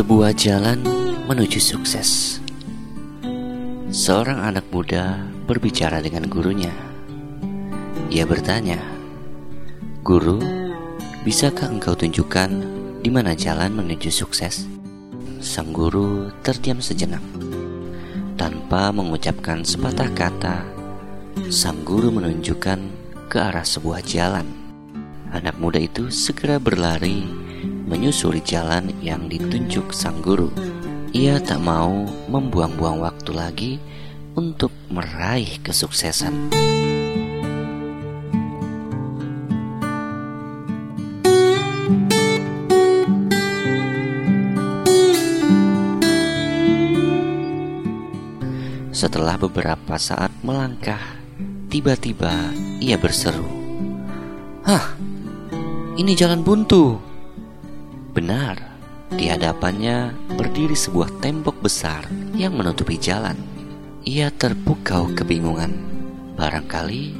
Sebuah jalan menuju sukses. Seorang anak muda berbicara dengan gurunya. Ia bertanya, "Guru, bisakah engkau tunjukkan di mana jalan menuju sukses?" Sang guru terdiam sejenak. Tanpa mengucapkan sepatah kata, sang guru menunjukkan ke arah sebuah jalan. Anak muda itu segera berlari menyusuri jalan yang ditunjuk sang guru. Ia tak mau membuang-buang waktu lagi untuk meraih kesuksesan. Setelah beberapa saat melangkah, tiba-tiba ia berseru, "Hah, ini jalan buntu!" Benar, di hadapannya berdiri sebuah tembok besar yang menutupi jalan. Ia terpukau kebingungan. Barangkali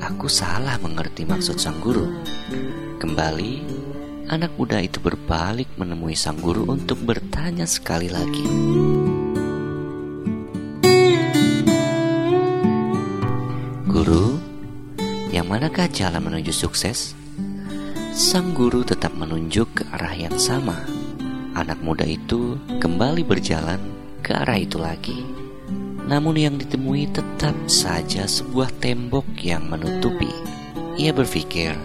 aku salah mengerti maksud sang guru. Kembali, anak muda itu berbalik menemui sang guru untuk bertanya sekali lagi. Guru, yang manakah jalan menuju sukses? Sang guru tetap menunjuk ke arah yang sama. Anak muda itu kembali berjalan ke arah itu lagi. Namun yang ditemui tetap saja sebuah tembok yang menutupi. Ia berpikir,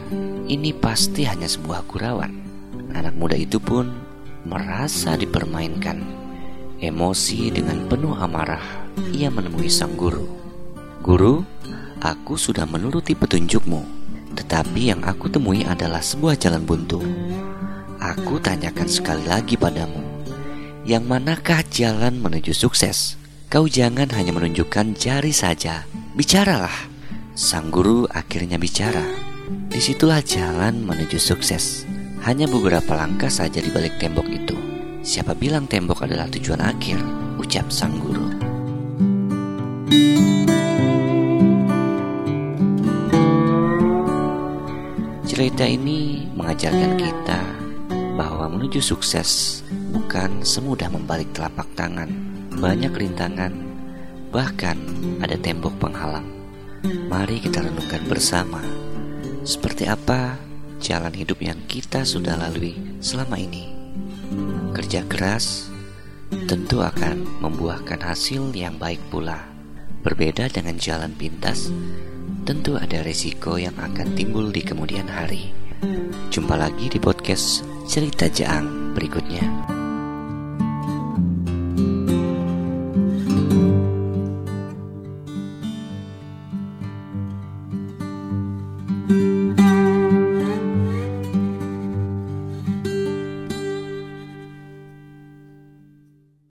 ini pasti hanya sebuah gurauan. Anak muda itu pun merasa dipermainkan. Emosi dengan penuh amarah, ia menemui sang guru. Guru, aku sudah menuruti petunjukmu. Tetapi yang aku temui adalah sebuah jalan buntu. Aku tanyakan sekali lagi padamu, yang manakah jalan menuju sukses? Kau jangan hanya menunjukkan jari saja, bicaralah. Sang guru akhirnya bicara. Di situlah jalan menuju sukses. Hanya beberapa langkah saja di balik tembok itu. Siapa bilang tembok adalah tujuan akhir? Ucap sang guru. Cerita ini mengajarkan kita bahwa menuju sukses bukan semudah membalik telapak tangan. Banyak rintangan, bahkan ada tembok penghalang. Mari kita renungkan bersama seperti apa jalan hidup yang kita sudah lalui selama ini. Kerja keras tentu akan membuahkan hasil yang baik pula. Berbeda dengan jalan pintas, tentu ada resiko yang akan timbul di kemudian hari. Jumpa lagi di podcast Cerita Jaang berikutnya.